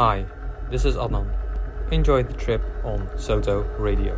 Hi, this is Adnan. Enjoy the trip on Soto Radio.